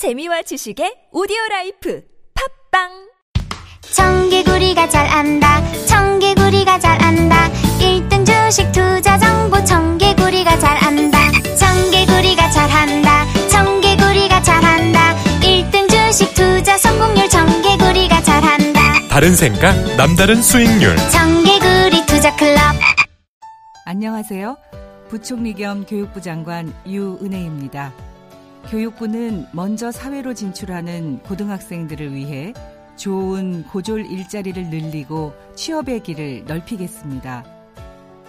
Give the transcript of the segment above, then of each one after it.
재미와 지식의 오디오 life. 팝빵! 청개구리가 잘 안다. 청개구리가 잘 안다. 1등 주식 투자 정보. 청개구리가 잘 안다. 청개구리가 잘 한다. 청개구리가 잘 한다. 1등 주식 투자 성공률. 청개구리가 잘 한다. 다른 생각, 남다른 수익률. 청개구리 투자 클럽. 안녕하세요. 부총리 겸 교육부 장관 유은혜입니다. 교육부는 먼저 사회로 진출하는 고등학생들을 위해 좋은 고졸 일자리를 늘리고 취업의 길을 넓히겠습니다.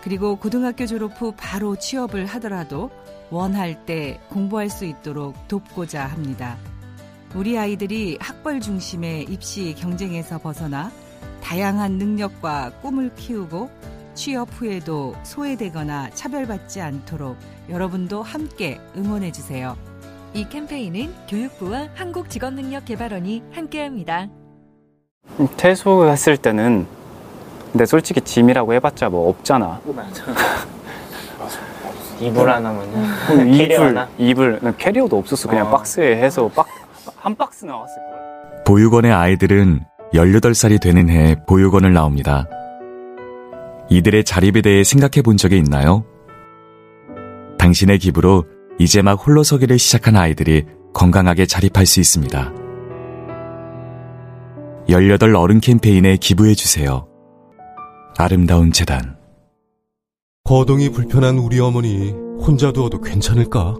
그리고 고등학교 졸업 후 바로 취업을 하더라도 원할 때 공부할 수 있도록 돕고자 합니다. 우리 아이들이 학벌 중심의 입시 경쟁에서 벗어나 다양한 능력과 꿈을 키우고 취업 후에도 소외되거나 차별받지 않도록 여러분도 함께 응원해 주세요. 이 캠페인은 교육부와 한국직업능력개발원이 함께합니다. 퇴소 했을 때는 근데 솔직히 짐이라고 해봤자 뭐 없잖아. 이불 하나면요. 캐리어 이불? 이불, 난 캐리어도 없었어. 그냥 어. 박스에 해서 박, 한 박스 나왔을 거야. 보육원의 아이들은 18살이 되는 해 보육원을 나옵니다. 이들의 자립에 대해 생각해 본 적이 있나요? 당신의 기부로 이제 막 홀로 서기를 시작한 아이들이 건강하게 자립할 수 있습니다. 18 어른 캠페인에 기부해 주세요. 아름다운 재단. 거동이 불편한 우리 어머니 혼자 두어도 괜찮을까?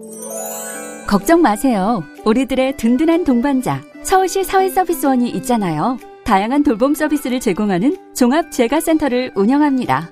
걱정 마세요. 우리들의 든든한 동반자 서울시 사회서비스원이 있잖아요. 다양한 돌봄 서비스를 제공하는 종합재가센터를 운영합니다.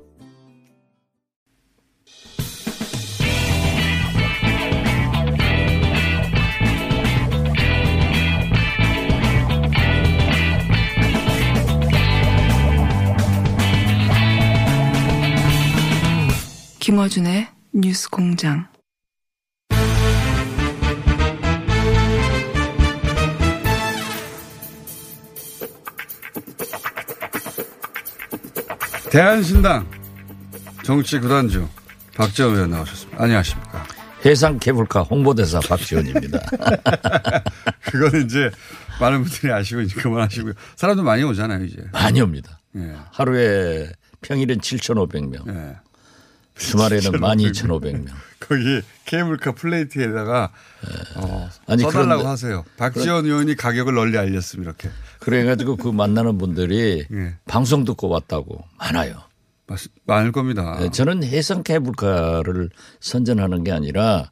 김어준의 뉴스 공장. 대한신당 정치 구단주 박지원 의원 나오셨습니다. 안녕하십니까. 해상 케이블카 홍보대사 박지원입니다. 그거는 이제 많은 분들이 아시고 이제 그만하시고요. 사람도 많이 오잖아요, 이제. 많이 옵니다. 예. 하루에 평일엔 7,500명. 예. 주말에는 12,500명. 거기 케이블카 플레이트에다가 어, 아니, 써달라고 하세요. 박지원 의원이 가격을 널리 알렸으면 이렇게. 그래가지고 그 만나는 분들이 예. 방송 듣고 왔다고 많아요. 맞- 많을 겁니다. 네, 저는 해상 케이블카를 선전하는 게 아니라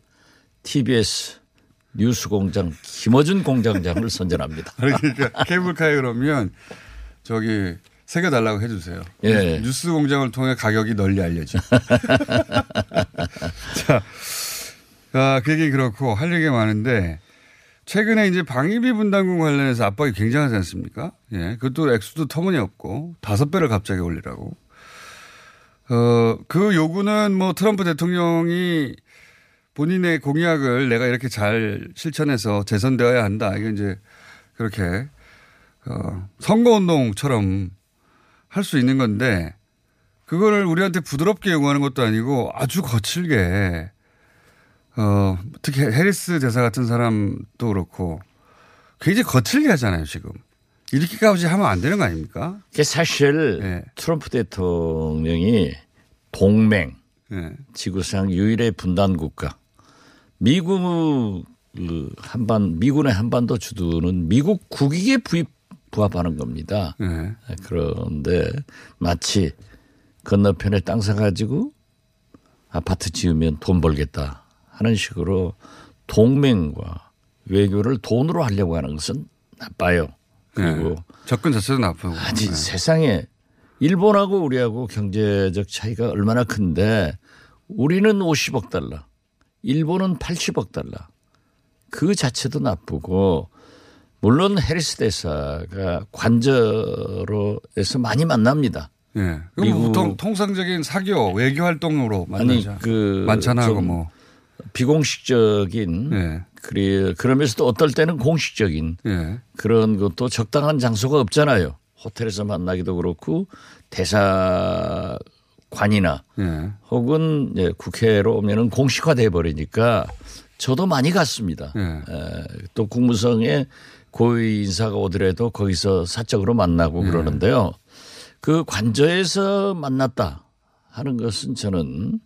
TBS 뉴스공장 김어준 공장장을 선전합니다. 그러니까 케이블카에 그러면 저기 새겨달라고 해주세요. 예. 뉴스 공장을 통해 가격이 널리 알려져. 자, 아, 그 얘기 그렇고 할 얘기가 많은데 최근에 이제 방위비 분담금 관련해서 압박이 굉장하지 않습니까? 예. 그것도 액수도 터무니없고 다섯 배를 갑자기 올리라고. 어, 그 요구는 뭐 트럼프 대통령이 본인의 공약을 내가 이렇게 잘 실천해서 재선되어야 한다. 이게 이제 그렇게 어, 선거운동처럼 할 수 있는 건데 그거를 우리한테 부드럽게 요구하는 것도 아니고 아주 거칠게 어, 특히 해리스 대사 같은 사람도 그렇고 굉장히 거칠게 하잖아요, 지금. 이렇게까지 하면 안 되는 거 아닙니까? 그게 사실 예. 트럼프 대통령이 동맹, 예. 지구상 유일의 분단 국가, 미국 그 한반 미군의 한반도 주도는 미국 국익에 부입 부합하는 겁니다. 예. 그런데 마치 건너편에 땅 사가지고 아파트 지으면 돈 벌겠다 하는 식으로 동맹과 외교를 돈으로 하려고 하는 것은 나빠요. 그리고 예. 접근 자체도 나쁘고. 아니 예. 세상에 일본하고 우리하고 경제적 차이가 얼마나 큰데 우리는 50억 달러, 일본은 80억 달러. 그 자체도 나쁘고 물론 해리스 대사가 관저로에서 많이 만납니다. 예. 미국- 보통 통상적인 사교 외교 활동으로 만나죠. 그 만찬하고 좀 뭐. 비공식적인 예. 그래 그러면서도 어떨 때는 공식적인 예. 그런 것도 적당한 장소가 없잖아요. 호텔에서 만나기도 그렇고 대사관이나 예. 혹은 이제 국회로 오면은 공식화돼 버리니까 저도 많이 갔습니다. 예. 에, 또 국무성에 고위 인사가 오더라도 거기서 사적으로 만나고 예. 그러는데요. 그 관저에서 만났다 하는 것은 저는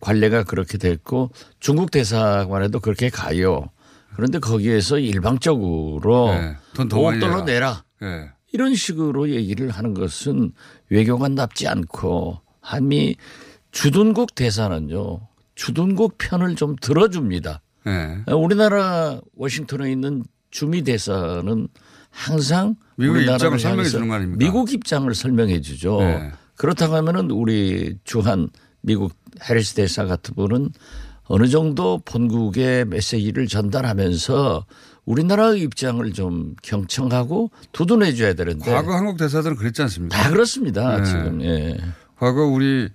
관례가 그렇게 됐고 중국 대사관에도 그렇게 가요. 그런데 거기에서 일방적으로 예. 돈더 많이 5억 달러 내라. 예. 이런 식으로 얘기를 하는 것은 외교관답지 않고 한미 주둔국 대사는요. 주둔국 편을 좀 들어줍니다. 예. 우리나라 워싱턴에 있는 주미 대사는 항상 미국 입장을 설명해 주는 거 아닙니까? 미국 입장을 설명해 주죠. 네. 그렇다고 하면은 우리 주한 미국 해리스 대사 같은 분은 어느 정도 본국의 메시지를 전달하면서 우리나라의 입장을 좀 경청하고 두둔해 줘야 되는데 과거 한국 대사들은 그랬지 않습니까? 다 그렇습니다. 네. 지금 예. 과거 우리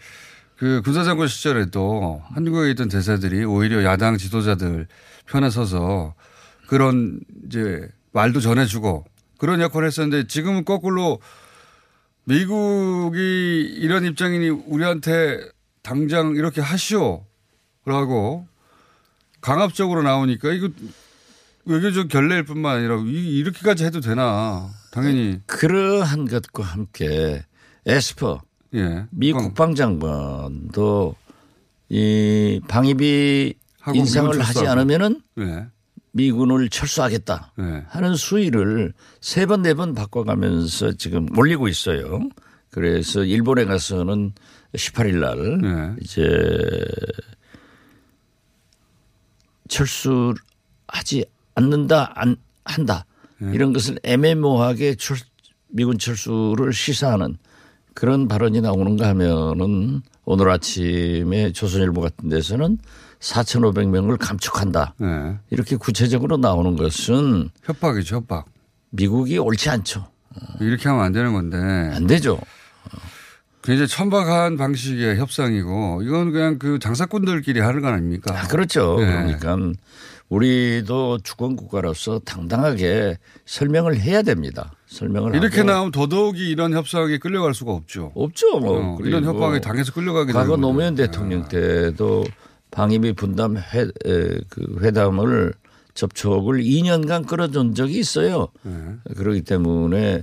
그 군사장관 시절에도 한국에 있던 대사들이 오히려 야당 지도자들 편에 서서 그런 이제 말도 전해주고 그런 역할을 했었는데 지금은 거꾸로 미국이 이런 입장이니 우리한테 당장 이렇게 하시오라고 강압적으로 나오니까 이거 외교적 결례일 뿐만 아니라 이- 이렇게까지 해도 되나 당연히 그러한 것과 함께 에스퍼 예. 미 국방- 국방장관도 이 방위비 인상을 하지. 않으면은 예. 미군을 철수하겠다 예. 하는 수위를 세 번 네 번 바꿔가면서 지금 올리고 있어요. 그래서 일본에 가서는 18일 날 네. 이제 철수하지 않는다 안 한다 네. 이런 것을 애매모호하게 출, 미군 철수를 시사하는 그런 발언이 나오는가 하면은 오늘 아침에 조선일보 같은 데서는 4,500명을 감축한다. 예. 이렇게 구체적으로 나오는 것은 협박이죠, 협박. 미국이 옳지 않죠. 이렇게 하면 안 되는 건데. 안 되죠. 굉장히 천박한 방식의 협상이고 이건 그냥 그 장사꾼들끼리 하는 거 아닙니까? 아, 그렇죠. 예. 그러니까 우리도 주권 국가로서 당당하게 설명을 해야 됩니다. 설명을 이렇게 나오면 더더욱이 이런 협상에 끌려갈 수가 없죠. 없죠. 뭐. 어, 이런 협박에 당해서 끌려가게 과거 되는 거죠. 노무현 대통령 때도 방위비 분담 회, 에, 그 회담을 접촉을 2년간 끌어준 적이 있어요. 네. 그렇기 때문에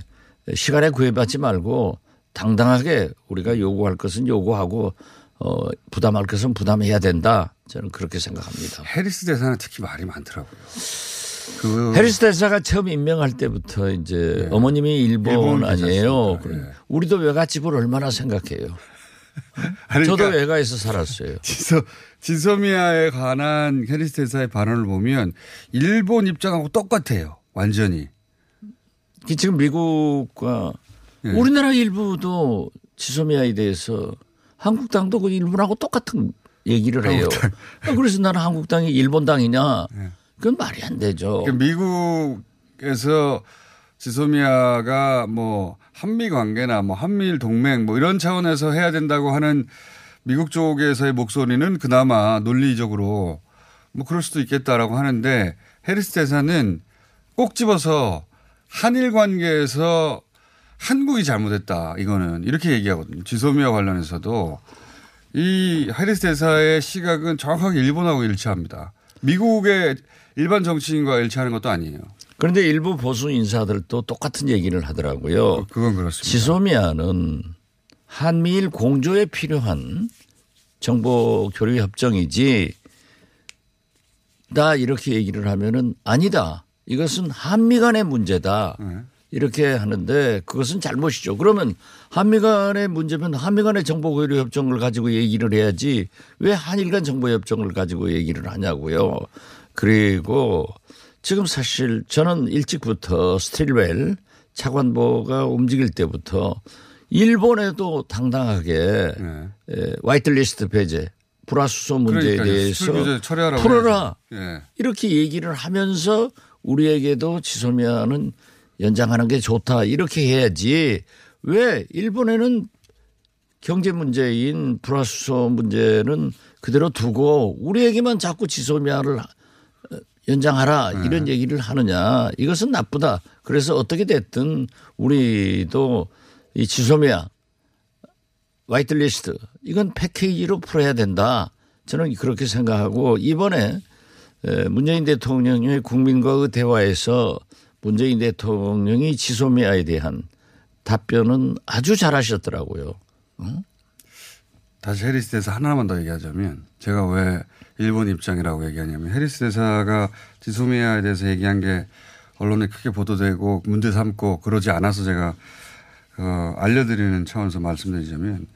시간에 구애받지 말고 당당하게 우리가 요구할 것은 요구하고 어, 부담할 것은 부담해야 된다. 저는 그렇게 생각합니다. 해리스 대사는 특히 말이 많더라고요. 그 해리스 대사가 처음 임명할 때부터 이제 어머님이 일본, 일본 아니에요. 그럼 우리도 외갓집을 얼마나 생각해요. 아니, 저도 그러니까 외가에서 살았어요. 지소, 지소미아에 관한 해리스 대사의 발언을 보면 일본 입장하고 똑같아요. 완전히. 지금 미국과 예. 우리나라 일부도 지소미아에 대해서 한국당도 그 일본하고 똑같은 얘기를 해요. 아, 그래서 나는 한국당이 일본당이냐? 그건 말이 안 되죠. 그러니까 미국에서 지소미아가 뭐 한미 관계나 뭐 한미일 동맹 뭐 이런 차원에서 해야 된다고 하는 미국 쪽에서의 목소리는 그나마 논리적으로 뭐 그럴 수도 있겠다라고 하는데 해리스 대사는 꼭 집어서 한일 관계에서 한국이 잘못했다 이거는 이렇게 얘기하거든요. 지소미아 관련해서도 이 해리스 대사의 시각은 정확하게 일본하고 일치합니다. 미국의 일반 정치인과 일치하는 것도 아니에요. 그런데 일부 보수 인사들도 똑같은 얘기를 하더라고요. 그건 그렇습니다. 지소미아는 한미일 공조에 필요한 정보 교류 협정이지 나 이렇게 얘기를 하면은 아니다. 이것은 한미 간의 문제다. 네. 이렇게 하는데 그것은 잘못이죠. 그러면 한미 간의 문제면 한미 간의 정보 교류 협정을 가지고 얘기를 해야지 왜 한일 간 정보 협정을 가지고 얘기를 하냐고요. 그리고 지금 사실 저는 일찍부터 스틸웰 차관보가 움직일 때부터 일본에도 당당하게 네. 에, 화이트리스트 배제 불화수소 문제에 그러니까요. 대해서 풀어라. 예. 이렇게 얘기를 하면서 우리에게도 지소미아는 연장하는 게 좋다 이렇게 해야지 왜 일본에는 경제 문제인 불화수소 문제는 그대로 두고 우리에게만 자꾸 지소미아를 연장하라 이런 얘기를 하느냐 이것은 나쁘다. 그래서 어떻게 됐든 우리도 이 지소미아 화이트리스트 이건 패키지로 풀어야 된다. 저는 그렇게 생각하고 이번에 에, 문재인 대통령의 국민과의 대화에서 문재인 대통령이 지소미아에 대한 답변은 아주 잘하셨더라고요. 다시 해리스 대사 하나만 더 얘기하자면 제가 왜 일본 입장이라고 얘기하냐면 해리스 대사가 지소미아에 대해서 얘기한 게 언론에 크게 보도되고 문제 삼고 그러지 않아서 제가 어, 알려드리는 차원에서 말씀드리자면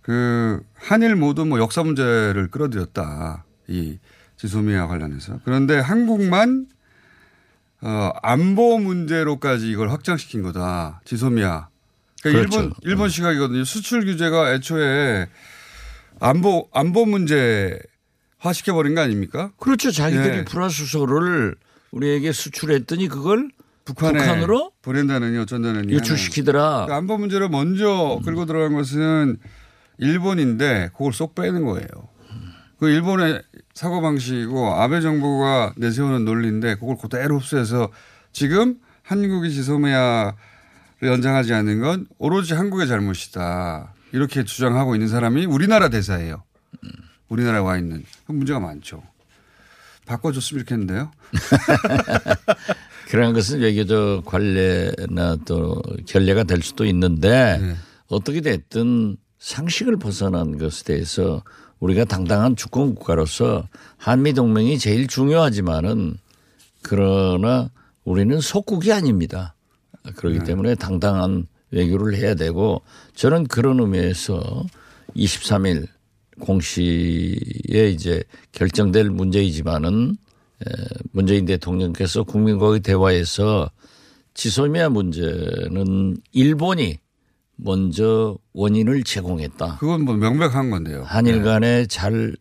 그 한일 모두 뭐 역사 문제를 끌어들였다 이 지소미아 관련해서 그런데 한국만 어, 안보 문제로까지 이걸 확장시킨 거다 지소미아 그러니까 그렇죠. 일본 일본 시각이거든요. 수출 규제가 애초에 안보 안보 문제 화시켜 버린 거 아닙니까? 그렇죠. 자기들이 예. 불화수소를 우리에게 수출했더니 그걸 북한에 북한으로 보낸다느니 어쩐다느니 유출시키더라. 그러니까 안보 문제를 먼저 끌고 들어간 것은 일본인데 그걸 쏙 빼는 거예요. 그 일본의 사고 방식이고 아베 정부가 내세우는 논리인데 그걸 그대로 흡수해서 지금 한국이 지소미아를 연장하지 않는 건 오로지 한국의 잘못이다. 이렇게 주장하고 있는 사람이 우리나라 대사예요. 우리나라에 와 있는. 그 문제가 많죠. 바꿔줬으면 좋겠는데요. 그런 것은 외교적 관례나 또 결례가 될 수도 있는데 네. 어떻게 됐든 상식을 벗어난 것에 대해서 우리가 당당한 주권 국가로서 한미 동맹이 제일 중요하지만은 그러나 우리는 속국이 아닙니다. 그렇기 네. 때문에 당당한 외교를 해야 되고 저는 그런 의미에서 23일 공시에 이제 결정될 문제이지만은 에, 문재인 대통령께서 국민과의 대화에서 지소미아 문제는 일본이 먼저 원인을 제공했다. 그건 뭐 명백한 건데요. 한일 간에 잘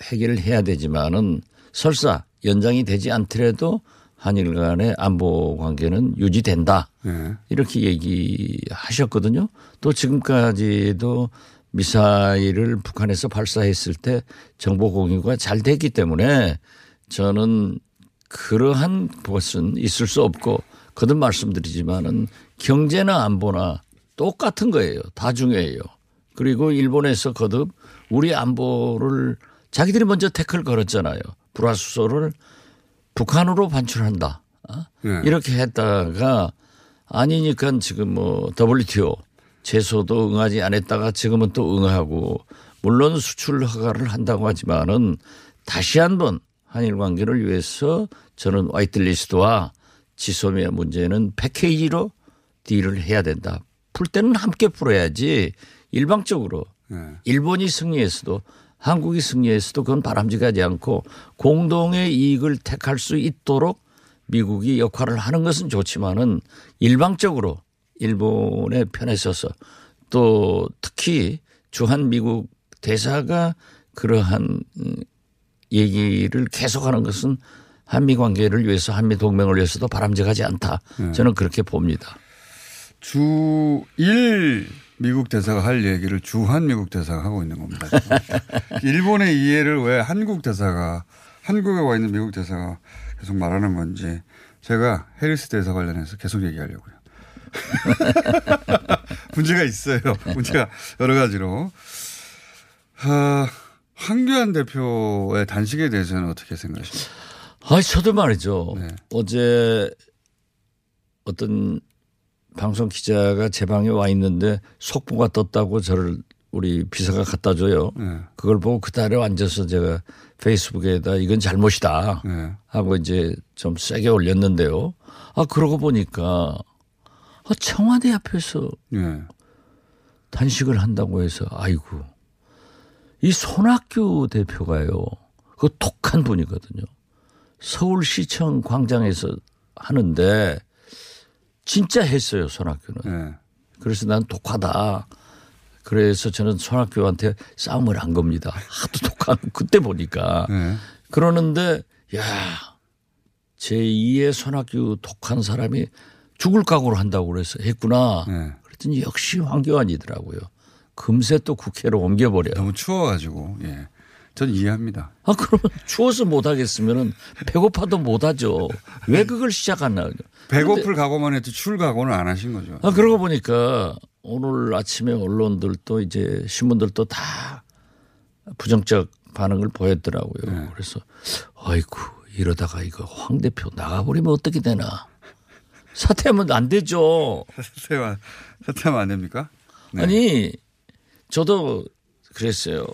해결을 해야 되지만은 설사 연장이 되지 않더라도 한일 간의 안보 관계는 유지된다. 네. 이렇게 얘기하셨거든요. 또 지금까지도 미사일을 북한에서 발사했을 때 정보 공유가 잘 됐기 때문에 저는 그러한 것은 있을 수 없고 거듭 말씀드리지만은 경제나 안보나 똑같은 거예요. 다 중요해요. 그리고 일본에서 거듭 우리 안보를 자기들이 먼저 태클 걸었잖아요. 불화수소를 북한으로 반출한다. 어? 네. 이렇게 했다가 아니니까 지금 뭐 WTO 제소도 응하지 않았다가 지금은 또 응하고 물론 수출 허가를 한다고 하지만은 다시 한번 한일 관계를 위해서 저는 화이트리스트와 지소미아 문제는 패키지로 딜을 해야 된다. 풀 때는 함께 풀어야지 일방적으로 네. 일본이 승리했어도 한국이 승리했어도 그건 바람직하지 않고 공동의 이익을 택할 수 있도록 미국이 역할을 하는 것은 좋지만은 일방적으로 일본의 편에 서서 또 특히 주한 미국 대사가 그러한 음, 얘기를 계속하는 것은 한미 관계를 위해서 한미 동맹을 위해서도 바람직하지 않다. 저는 그렇게 봅니다. 주1 미국 대사가 할 얘기를 주한 미국 대사가 하고 있는 겁니다. 일본의 이해를 왜 한국 대사가 한국에 와 있는 미국 대사가 계속 말하는 건지 제가 해리스 대사 관련해서 계속 얘기하려고요. 문제가 있어요. 문제가 여러 가지로. 아, 황교안 대표의 단식에 대해서는 어떻게 생각하십니까? 아, 저도 말이죠. 네. 어제 어떤 방송 기자가 제 방에 와 있는데 속보가 떴다고 저를 우리 비서가 갖다 줘요. 네. 그걸 보고 그달에 앉아서 제가 페이스북에다 이건 잘못이다 네. 하고 이제 좀 세게 올렸는데요. 아, 그러고 보니까 아, 청와대 앞에서 네. 단식을 한다고 해서 아이고 이 손학규 대표가요. 그 독한 분이거든요. 서울시청 광장에서 하는데 진짜 했어요 손학규는. 네. 그래서 난 독하다. 그래서 저는 손학규한테 싸움을 한 겁니다. 하도 독한 그때 보니까 네. 그러는데 야 제2의 손학규 독한 사람이 죽을 각오를 한다고 그래서 했구나. 네. 그랬더니 역시 황교안이더라고요. 금세 또 국회로 옮겨버려. 너무 추워가지고 예. 전 이해합니다. 아 그러면 추워서 못 하겠으면은 배고파도 못 하죠. 왜 그걸 시작하나? 배고플 각오만 해도 추울 각오는 안 하신 거죠. 아 그러고 보니까 오늘 아침에 언론들도 이제 신문들도 다 부정적 반응을 보였더라고요. 그래서 아이고 이러다가 이거 황 대표 나가버리면 어떻게 되나? 사퇴하면 안 되죠. 사퇴만 사퇴하면 안 됩니까? 네. 아니 저도 그랬어요.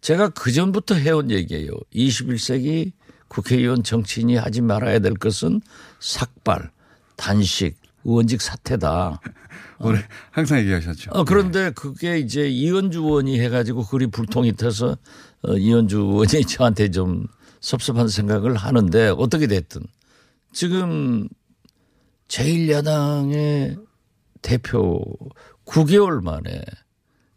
제가 그 전부터 해온 얘기예요. 21세기 국회의원 정치인이 하지 말아야 될 것은 삭발, 단식, 의원직 사퇴다. 올해 항상 얘기하셨죠. 어, 그런데 그게 이제 이현주 의원이 해가지고 그리 불통이 터서 어, 이현주 의원이 저한테 좀 섭섭한 생각을 하는데 어떻게 됐든 지금 제1야당의 대표 9개월 만에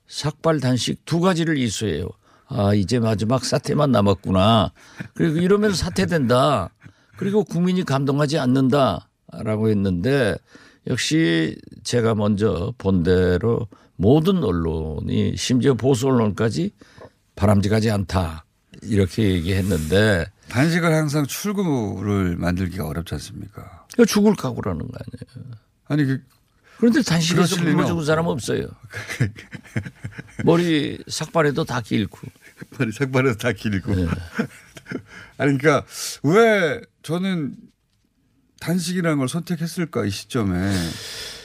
삭발 단식 두 가지를 이수해요. 아, 이제 마지막 사태만 남았구나. 그리고 이러면 사퇴된다. 그리고 국민이 감동하지 않는다 라고 했는데 역시 제가 먼저 본 대로 모든 언론이 심지어 보수 언론까지 바람직하지 않다. 이렇게 얘기했는데 단식을 항상 출구를 만들기가 어렵지 않습니까? 이거 죽을 각오라는 거 아니에요. 아니 그 그런데 단식에서 굶어 죽은. 사람 없어요. 머리 삭발해도 다 길고. 머리 삭발해도 다 길고. 네. 아니 그러니까 왜 저는 단식이라는 걸 선택했을까 이 시점에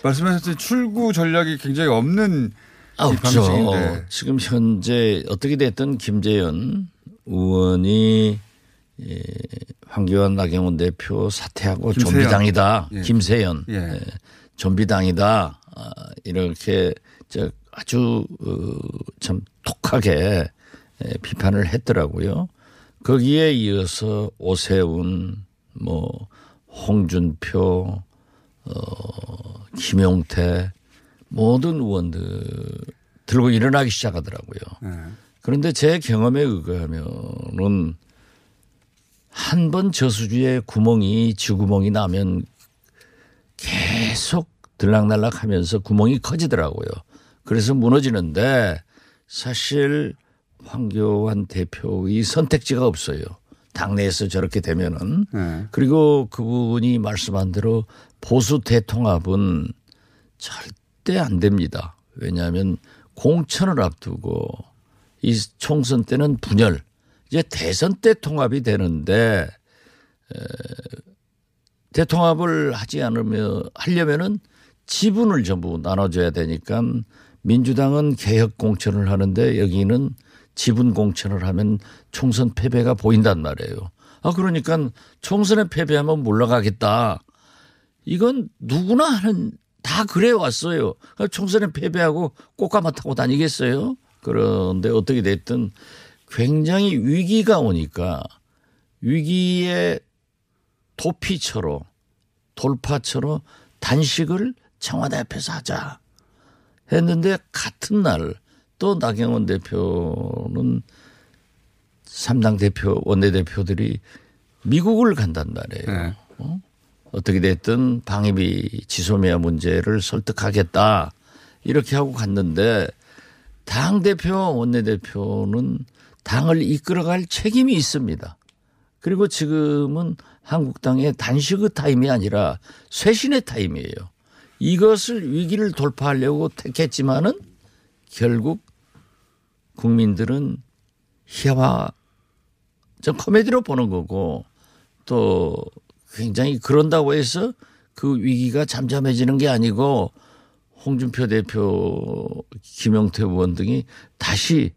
말씀하셨듯이 출구 전략이 굉장히 없는 아, 이 없죠. 방식인데 지금 현재 어떻게 됐든 김재현 의원이 예, 황교안 나경원 대표 사퇴하고 김세연. 좀비당이다. 예. 김세연 예. 예, 좀비당이다. 아, 이렇게 저 아주 어, 참 독하게 예, 비판을 했더라고요. 거기에 이어서 오세훈, 뭐 홍준표, 어, 김용태 모든 의원들 들고 일어나기 시작하더라고요. 네. 그런데 제 경험에 의하면은 한 번 저수지에 구멍이 쥐구멍이 나면 계속 들락날락 하면서 구멍이 커지더라고요. 그래서 무너지는데 사실 황교안 대표의 선택지가 없어요. 당내에서 저렇게 되면은 네. 그리고 그분이 말씀한 대로 보수 대통합은 절대 안 됩니다. 왜냐하면 공천을 앞두고 이 총선 때는 분열, 이제 대선 때 통합이 되는데 에, 대통합을 하지 않으면 하려면은 지분을 전부 나눠줘야 되니까 민주당은 개혁 공천을 하는데 여기는 지분 공천을 하면 총선 패배가 보인단 말이에요. 아 그러니까 총선에 패배하면 물러가겠다. 이건 누구나 하는 다 그래 왔어요. 그러니까 총선에 패배하고 꽃가마 타고 다니겠어요? 그런데 어떻게 됐든 굉장히 위기가 오니까 위기의 도피처로 돌파처로 단식을 청와대 앞에서 하자 했는데 같은 날 또 나경원 대표는 삼당 대표 원내대표들이 미국을 간단 말이에요. 네. 어? 어떻게 됐든 방위비 지소미아 문제를 설득하겠다 이렇게 하고 갔는데 당 대표 원내대표는 당을 이끌어갈 책임이 있습니다. 그리고 지금은 한국당의 단식의 타임이 아니라 쇄신의 타임이에요. 이것을 위기를 돌파하려고 택했지만은 결국 국민들은 희화 좀 코미디로 보는 거고 또 굉장히 그런다고 해서 그 위기가 잠잠해지는 게 아니고 홍준표 대표, 김용태 의원 등이 다시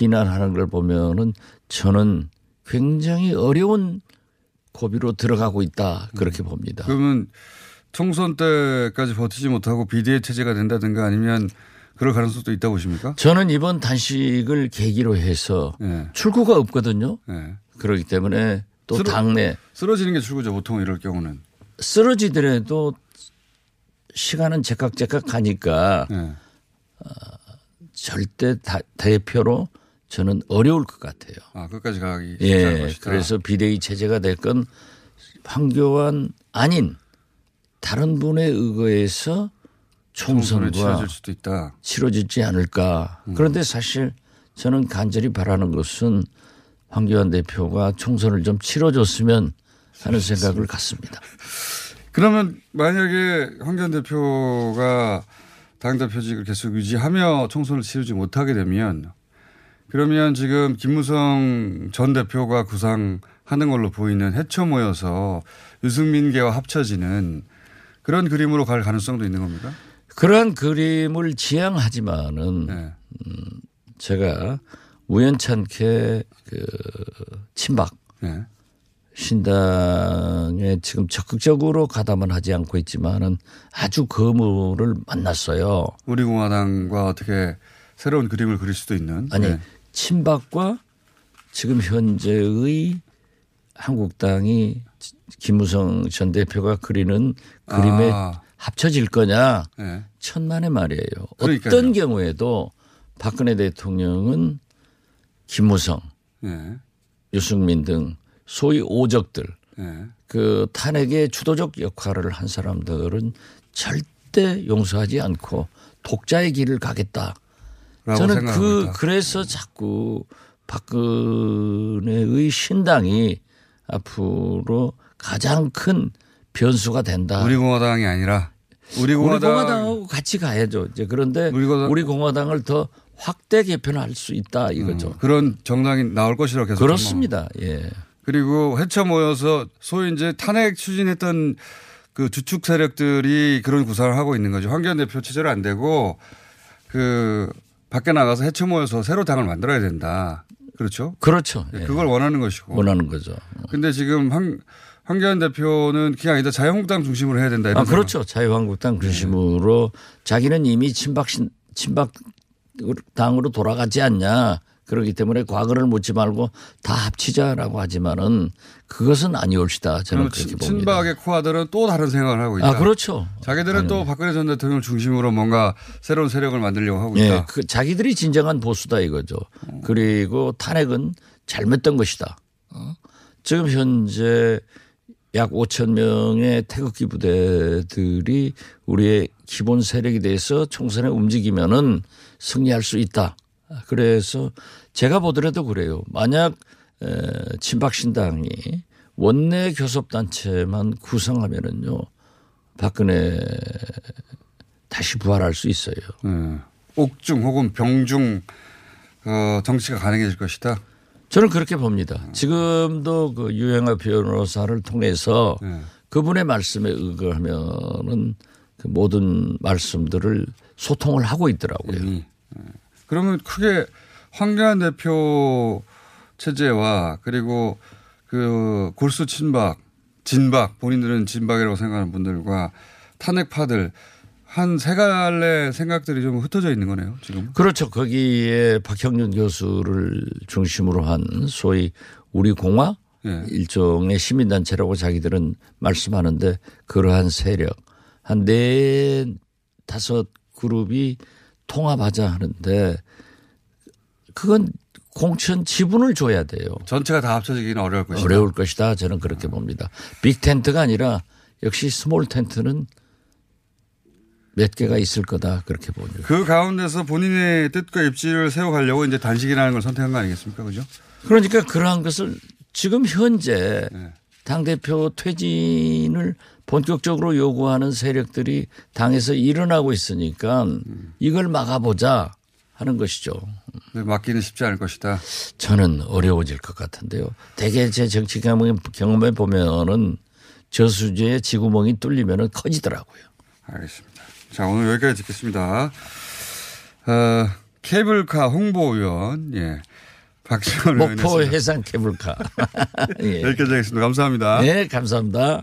비난하는 걸 보면은 저는 굉장히 어려운 고비로 들어가고 있다 그렇게 봅니다. 그러면 총선 때까지 버티지 못하고 비대위 체제가 된다든가 아니면 그럴 가능성도 있다고 보십니까? 저는 이번 단식을 계기로 해서 네. 출구가 없거든요. 네. 그렇기 때문에 또 쓰러- 당내 쓰러지는 게 출구죠. 보통 이럴 경우는. 쓰러지더라도 시간은 제깍제깍 가니까 네. 절대 다- 대표로 저는 어려울 것 같아요. 아, 끝까지 가기 예. 그래서 비대위 체제가 됐건 황교안 아닌 다른 의거해서 총선이 총선과 치러질 수도 있다. 치러지지 않을까. 그런데 사실 저는 간절히 바라는 것은 황교안 대표가 총선을 좀 치러줬으면 하는 생각을 갖습니다. 그러면 만약에 황교안 대표가 당대표직을 계속 유지하며 총선을 치르지 못하게 되면 그러면 지금 김무성 전 대표가 구상하는 걸로 보이는 해쳐 모여서 유승민계와 합쳐지는 그런 그림으로 갈 가능성도 있는 겁니까? 그러한 그림을 지향하지만은 네. 음, 제가 우연찮게 그 친박 네. 신당에 지금 적극적으로 가담은 하지 않고 있지만은 아주 거물을 만났어요. 우리 공화당과 어떻게 새로운 그림을 그릴 수도 있는 아니 네. 친박과 지금 현재의 한국당이 김무성 전 대표가 그리는 그림에 아. 합쳐질 거냐 네. 천만의 말이에요. 그러니까요. 어떤 경우에도 박근혜 대통령은 김무성, 네. 유승민 등 소위 오적들 네. 그 탄핵의 주도적 역할을 한 사람들은 절대 용서하지 않고 독자의 길을 가겠다. 저는 그 있다. 그래서 자꾸 박근혜의 신당이 앞으로 가장 큰 변수가 된다. 우리 공화당이 아니라 우리 공화당 공화당 하고 같이 가야죠. 이제 그런데 우리 공화당- 우리 공화당을 더 확대 개편할 수 있다 이거죠. 음, 그런 정당이 나올 것이라고 계속 그렇습니다. 예. 그리고 해쳐 모여서 소위 이제 탄핵 추진했던 그 주축 세력들이 그런 구상을 하고 있는 거죠. 황교안 대표 체제로 안 되고 그 밖에 나가서 해쳐 모여서 새로 당을 만들어야 된다. 그렇죠? 그렇죠. 예. 그걸 원하는 것이고. 원하는 거죠. 근데 지금 황, 황교안 대표는 그게 아니다. 자유한국당 중심으로 해야 된다. 아, 그렇죠. 자유한국당 중심으로 자기는 이미 친박 신, 친박 당으로 돌아가지 않냐. 그렇기 때문에 과거를 묻지 말고 다 합치자라고 하지만은 그것은 아니올시다. 저는 그렇게 친- 봅니다. 친박의 코아들은 또 다른 생각을 하고 있다. 아, 그렇죠. 자기들은 또 박근혜 전 대통령 중심으로 뭔가 새로운 세력을 만들려고 하고 예, 있다. 그 자기들이 진정한 보수다 이거죠. 그리고 탄핵은 잘못된 것이다. 어? 지금 현재 약 5천 명의 태극기 부대들이 우리의 기본 세력이 돼서 총선에 움직이면은 승리할 수 있다. 그래서 제가 보더라도 그래요. 만약 에, 친박신당이 원내 교섭단체만 구성하면은요 박근혜 다시 부활할 수 있어요. 예. 옥중 혹은 병중 어, 정치가 가능해질 것이다. 저는 그렇게 봅니다. 지금도 그 유영아 변호사를 통해서 네. 그분의 말씀에 의거하면은 그 모든 말씀들을 소통을 하고 있더라고요. 예. 그러면 크게 황교안 대표 체제와 그리고 그 골수 친박, 진박 본인들은 진박이라고 생각하는 분들과 탄핵파들 한 세 갈래 생각들이 좀 흩어져 있는 거네요. 지금. 그렇죠. 거기에 박형준 교수를 중심으로 한 소위 우리 공화 예. 일종의 시민단체라고 자기들은 말씀하는데 그러한 세력 한 네 다섯 그룹이 통합하자 하는데 그건 공천 지분을 줘야 돼요. 전체가 다 합쳐지기는 어려울 것이다. 어려울 것이다. 저는 그렇게 봅니다. big tent가 아니라 역시 small tent는 몇 개가 있을 거다 그렇게 봅니다. 그 가운데서 본인의 뜻과 입지를 세워가려고 이제 단식이라는 걸 선택한 거 아니겠습니까? 그죠? 그러니까 그러한 것을 지금 현재 네. 당 대표 퇴진을 본격적으로 요구하는 세력들이 당에서 일어나고 있으니까 이걸 막아보자 하는 것이죠. 근데 막기는 쉽지 않을 것이다. 저는 어려워질 것 같은데요. 대개 제 정치 경험에, 보면은 저수지에 지구멍이 뚫리면은 커지더라고요. 알겠습니다. 자, 오늘 여기까지 듣겠습니다. 어, 케이블카 홍보위원, 예. 박지원 목포. 해상 케이블카. 예. 여기까지 하겠습니다. 감사합니다. 네, 감사합니다.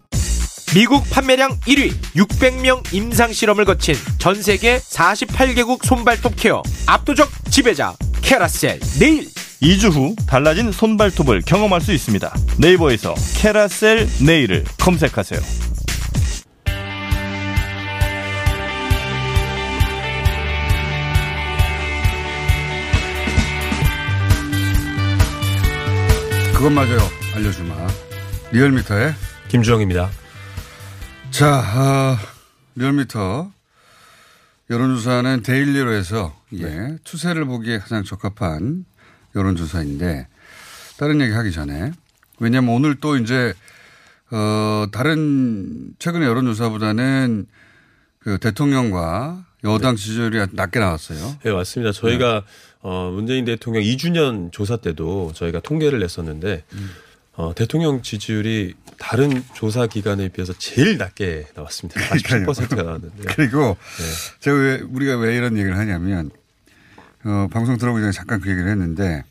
미국 판매량 1위 600명 임상 실험을 거친 전 세계 48개국 손발톱 케어 압도적 지배자 캐라셀 네일 2주 후 달라진 손발톱을 경험할 수 있습니다 네이버에서 캐라셀 네일을 검색하세요 그것 맞아요. 알려주마. 리얼미터의 김주영입니다. 자, 아, 리얼미터. 여론조사는 daily로 해서 예, 추세를 보기에 가장 적합한 여론조사인데 다른 얘기 하기 전에. 왜냐하면 오늘 또 이제 어, 다른 최근의 여론조사보다는 그 대통령과 여당 지지율이 낮게 나왔어요. 네, 맞습니다. 저희가 어, 문재인 대통령 2주년 조사 때도 저희가 통계를 냈었는데 어, 대통령 지지율이 다른 조사 기관에 비해서 제일 낮게 나왔습니다. 47%가 나왔는데. 그리고 네. 제가 왜 우리가 왜 이런 얘기를 하냐면 어, 방송 들어보기 전에 잠깐 그 얘기를 했는데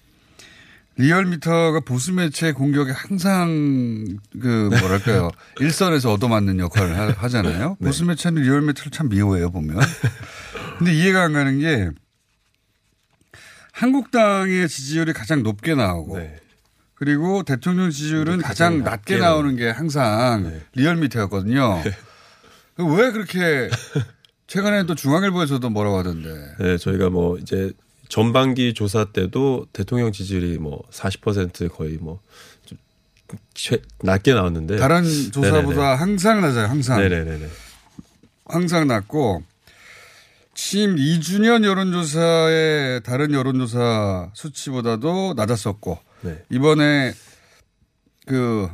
리얼미터가 보수 매체 공격에 항상 그 뭐랄까요 일선에서 얻어맞는 역할을 하, 하잖아요. 네. 보수 매체는 리얼미터를 참 미워해요 보면. 근데 이해가 안 가는 게 한국당의 지지율이 가장 높게 나오고 네. 그리고 대통령 지지율은 가장 낮게 낮게 나오는 게 항상 네. 리얼미터였거든요. 왜 그렇게 최근에 또 중앙일보에서도 뭐라고 하던데. 네, 저희가 뭐 이제 전반기 조사 때도 대통령 지지율이 뭐 40% 거의 뭐좀 최, 낮게 나왔는데 다른 조사보다 네네네. 항상 낮아요. 항상. 네네네네. 항상 낮고 취임 2주년 여론조사의 다른 여론조사 수치보다도 낮았었고 네. 이번에 그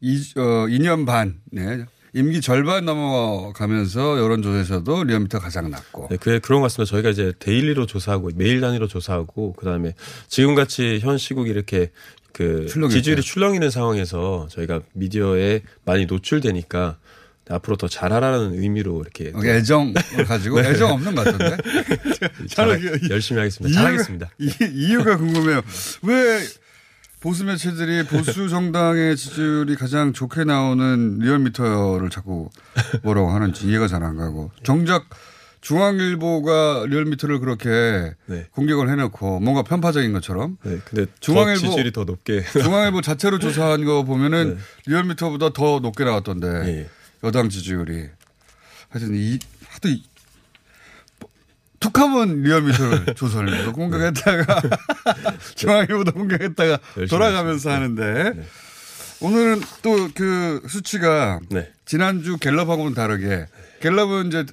2, 어, 2년 반, 네. 임기 절반 넘어가면서 여론조사에서도 리얼미터 가장 낮고. 네, 그게 그런 것 같습니다. 저희가 이제 daily로 조사하고 매일 단위로 조사하고 그다음에 지금 같이 현 시국이 이렇게 그 출렁일 지지율이 때. 출렁이는 상황에서 저희가 미디어에 많이 노출되니까 앞으로 더 잘하라는 의미로 이렇게 또 애정을 가지고 네. 애정 없는 것 같은데. 잘, 열심히 하겠습니다. 이유가- 잘하겠습니다. 이, 이유가 궁금해요. 왜 보수 매체들이 보수 정당의 지지율이 가장 좋게 나오는 리얼미터를 자꾸 뭐라고 하는지 이해가 잘 안 가고 정작 중앙일보가 리얼미터를 그렇게 네. 공격을 해놓고 뭔가 편파적인 것처럼 네, 근데 중앙일보 더 지지율이 더 높게 중앙일보 자체로 조사한 거 보면은 네. 리얼미터보다 더 높게 나왔던데 예. 여당 지지율이 하여튼 이 하도 이, 툭 하면 리얼미터를 조사를 해서 공격했다가 중앙일보도 공격했다가 돌아가면서. 하는데 네. 오늘은 또 그 수치가 네. 지난주 갤럽하고는 다르게 갤럽은 이제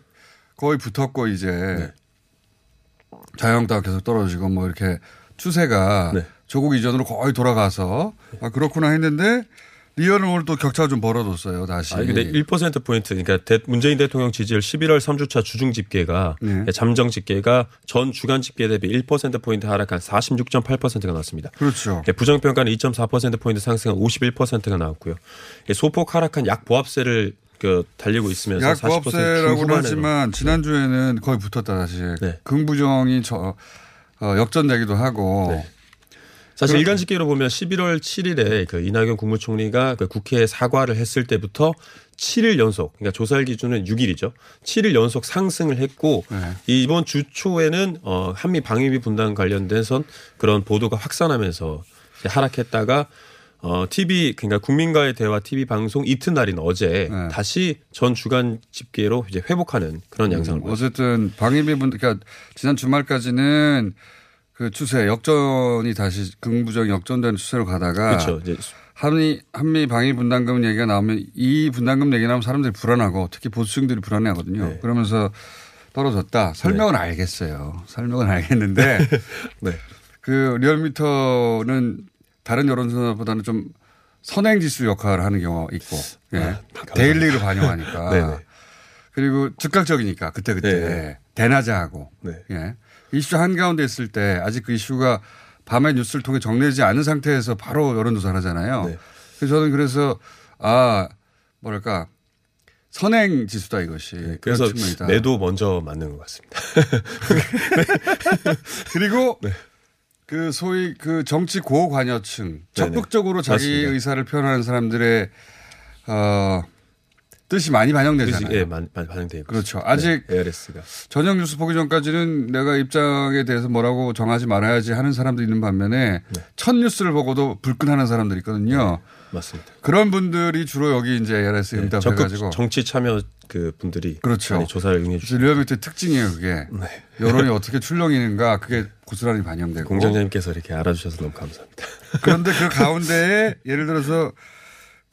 거의 붙었고 이제 네. 자유한국당 계속 떨어지고 뭐 이렇게 추세가 네. 조국 이전으로 거의 돌아가서 아 그렇구나 했는데 리얼은 오늘 또 격차가 좀 벌어졌어요 다시. 아, 근데 1% 포인트, 그러니까 대- 문재인 대통령 지지율 11월 3주차 주중 집계가 네. 잠정 집계가 전 주간 집계 대비 1% 포인트 하락한 46.8%가 나왔습니다. 그렇죠. 예, 부정평가는 2.4% 포인트 상승한 51%가 나왔고요. 예, 소폭 하락한 약 보합세를 그 달리고 있으면서 약40% 보합세라고는. 하지만 지난주에는 거의 붙었다 다시. 네. 긍부정이 저 어, 역전되기도 하고. 네. 사실 일간 집계로 보면 11월 7일에 그 이낙연 국무총리가 그 국회에 사과를 했을 때부터 7일 연속, 그러니까 조사일 기준은 6일이죠. 7일 연속 상승을 했고 네. 이번 주 초에는 어 한미 방위비 분담 관련돼선 그런 보도가 확산하면서 이제 하락했다가 어 TV 그러니까 국민과의 대화 TV 방송 이튿날인 어제 네. 다시 전 주간 집계로 이제 회복하는 그런 양상을 음. 어쨌든 방위비 분 그러니까 지난 주말까지는 그 추세 역전이 다시 긍부정 역전되는 추세로 가다가 그렇죠. 이제 한미 한미 방위 분담금 얘기가 나오면 이 분담금 얘기 나오면 사람들이 불안하고 특히 보수층들이 불안해하거든요. 네. 그러면서 떨어졌다. 설명은 알겠어요. 설명은 알겠는데 네. 그 리얼미터는 다른 여론조사보다는 좀 선행지수 역할을 하는 경우가 있고 예. 아. 데일리를 반영하니까 네네. 그리고 즉각적이니까 그때 그때 네. 대낮에 하고 예. 이슈 한 가운데 있을 때 아직 그 이슈가 밤의 뉴스를 통해 정리되지 않은 상태에서 바로 여론조사를 하잖아요. 네. 그래서 저는 그래서 아 뭐랄까 선행 지수다 이것이 네, 그래서 측면이다. 매도 먼저 맞는 것 같습니다. 그리고 네. 그 소위 그 정치 고관여층 적극적으로 자기 맞습니다. 의사를 표현하는 사람들의 어 뜻이 많이 반영되잖아요. 뜻이, 예, 많이, 있고. 그렇죠. 아직 네, ARS가. 저녁 뉴스 보기 전까지는 내가 입장에 대해서 뭐라고 정하지 말아야지 하는 사람도 있는 반면에 첫 뉴스를 보고도 불끈하는 사람들이 있거든요. 맞습니다. 그런 분들이 주로 여기 이제 ARS 네, 응답해 가지고 적극 정치 참여 그 분들이 그렇죠. 많이 조사를 응해 주시죠. 리얼미터의 특징이에요, 그게. 여론이 어떻게 출렁이는가 그게 고스란히 반영되고. 공장장님께서 이렇게 알아주셔서 너무 감사합니다. 그런데 그 가운데에 예를 들어서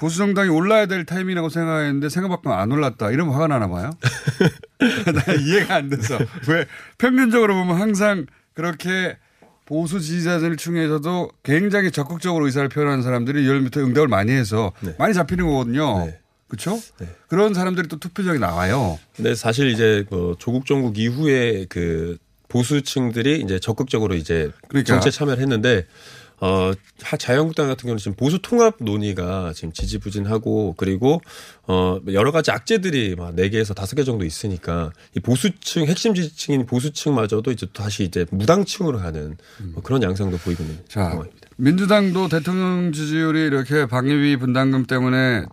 보수 정당이 올라야 될 타이밍이라고 생각했는데 생각만큼 안 올랐다. 이러면 화가 나나 봐요. 나 이해가 안 돼서. 왜 평균적으로 보면 항상 그렇게 보수 지지자들 중에서도 굉장히 적극적으로 의사를 표현하는 사람들이 리얼미터 응답을 많이 해서 많이 잡히는 거거든요. 그렇죠? 그런 사람들이 또 투표장에 나와요. 근데 사실 이제 뭐 조국 종국 이후에 그 보수층들이 이제 적극적으로 이제 그러니까. 정치에 참여를 했는데 어 하- 자유한국당 같은 경우는 지금 보수 통합 논의가 지금 지지부진하고 그리고 어 여러 가지 악재들이 막네 개에서 다섯 개 정도 있으니까 이 보수층 핵심 지지층인 보수층마저도 이제 다시 이제 무당층으로 가는 뭐 그런 양상도 보이고 있는 자, 상황입니다. 민주당도 대통령 지지율이 이렇게 방위비 분담금 때문에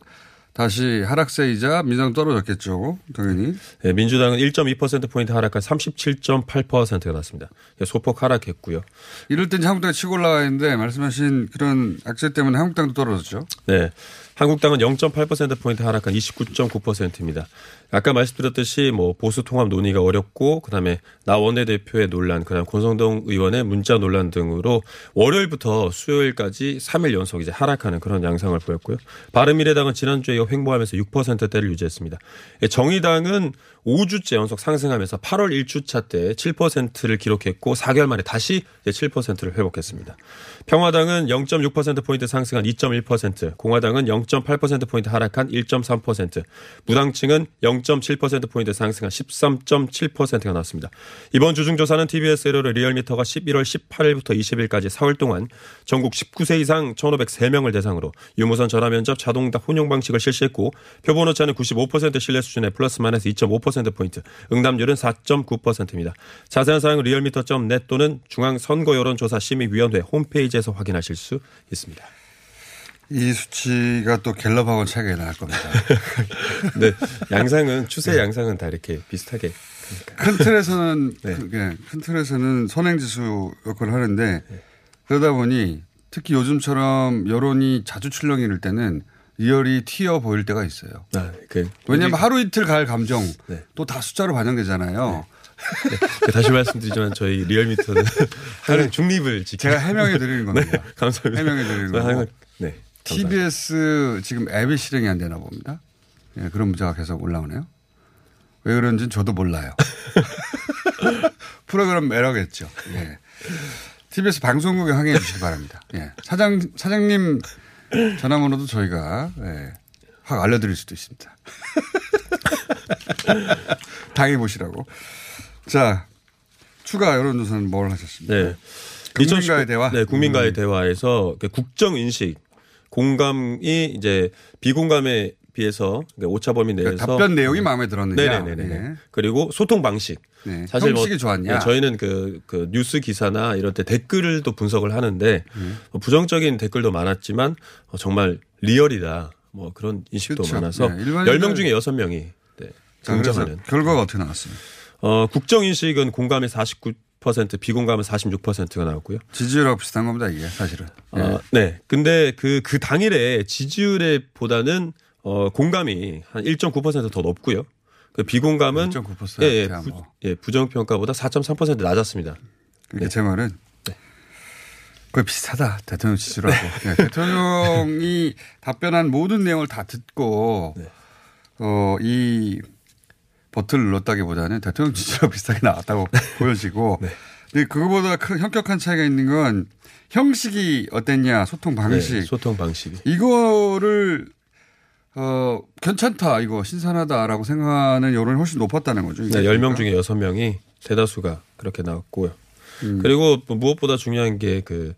다시 하락세이자 민주당 떨어졌겠죠. 당연히. 네, 민주당은 1.2%포인트 하락한 37.8%가 났습니다. 소폭 하락했고요. 이럴 땐 한국당이 치고 올라가 있는데 말씀하신 그런 악재 때문에 한국당도 떨어졌죠. 네. 한국당은 0.8%포인트 하락한 29.9%입니다. 아까 말씀드렸듯이 뭐 보수 통합 논의가 어렵고 그다음에 나 원내대표의 논란, 그다음 권성동 의원의 문자 논란 등으로 월요일부터 수요일까지 3일 연속 이제 하락하는 그런 양상을 보였고요. 바른미래당은 지난주에 횡보하면서 6%대를 유지했습니다. 예, 정의당은 5주째 연속 상승하면서 8월 1주차 때 7%를 기록했고 4개월 만에 다시 7%를 회복했습니다. 평화당은 0.6%포인트 상승한 2.1%, 공화당은 0.8%포인트 하락한 1.3%, 무당층은 0.7%포인트 상승한 13.7%가 나왔습니다. 이번 주중조사는 TBS 에러를 리얼미터가 11월 18일부터 20일까지 4월 동안 전국 19세 이상 1,503명을 대상으로 유무선 전화면접 자동답 혼용 방식을 실시했고 표본 오차는 95% 신뢰 수준의 플러스 마이너스 2.5%포인트, 응답률은 4.9%입니다. 자세한 사항은 리얼미터.net 또는 중앙선거여론조사심의위원회 홈페이지 에서 확인하실 수 있습니다. 이 수치가 또 갤럽하고 차이가 나갈 겁니다. 네, 양상은 추세 양상은 다 이렇게 비슷하게 큰 틀에서는 그게 큰 틀에서는 선행지수 역할을 하는데 그러다 보니 특히 요즘처럼 여론이 자주 출렁이를 때는 리얼이 튀어 보일 때가 있어요. 아, 그 왜냐하면 하루 이틀 갈 감정 또 다 숫자로 반영되잖아요. 네, 다시 말씀드리지만 저희 리얼미터는 하는 중립을 지켜 제가 해명해 드리는 겁니다. 네, 감사합니다. 해명해 드리는 네, 거고. 네, 감사합니다. TBS 지금 앱이 실행이 안 되나 봅니다. 예, 그런 문제가 계속 올라오네요. 왜 그런지는 저도 몰라요. 프로그램 에러겠죠. 예. TBS 방송국에 항의해 주시기 바랍니다. 예. 사장, 사장님 전화번호도 저희가, 예, 확 알려드릴 수도 있습니다. 당해보시라고. 자, 추가 여론조사는 뭘 하셨습니까? 네. 국민과의 2019 대화? 네, 국민과의 음. 대화에서 그 국정 인식, 공감이 이제 비공감에 비해서 그러니까 오차 범위 내에서 그러니까 답변 내용이 마음에 들었느냐. 네네네. 예. 그리고 소통 방식. 네. 사실 뭐 형식이 좋았냐? 네, 저희는 그, 그 뉴스 기사나 이럴 때 댓글을 또 분석을 하는데 음. 뭐 부정적인 댓글도 많았지만 어, 정말 리얼이다. 뭐 그런 인식도 그렇죠. 많아서 네, 일반인들- 10명 중에 6명이 네, 자, 그래서. 결과가 어떻게 나왔습니까? 어, 국정 인식은 공감이 49%, 비공감은 46%가 나왔고요. 지지율하고 비슷한 겁니다, 이게 사실은. 예. 어, 네. 근데 그, 그 당일에 지지율에 보다는 어, 공감이 한 1.9%더 높고요. 그 비공감은 1.9% 예, 예, 야, 부, 뭐. 예, 부정평가보다 4.3% 낮았습니다. 그러니까 제 말은 거의 비슷하다. 대통령 지지율하고. 예, 대통령이 답변한 모든 내용을 다 듣고 어, 이 버튼을 눌렀다기보다는 대통령 지지율하고 비슷하게 나왔다고 보여지고 근데 그거보다 큰 현격한 차이가 있는 건 형식이 어땠냐 소통 방식 네, 소통 방식이. 이거를 어, 괜찮다, 이거 신선하다라고 생각하는 여론이 훨씬 높았다는 거죠. 네, 10명 중에 6명이 대다수가 그렇게 나왔고요. 그리고 뭐 무엇보다 중요한 게 그,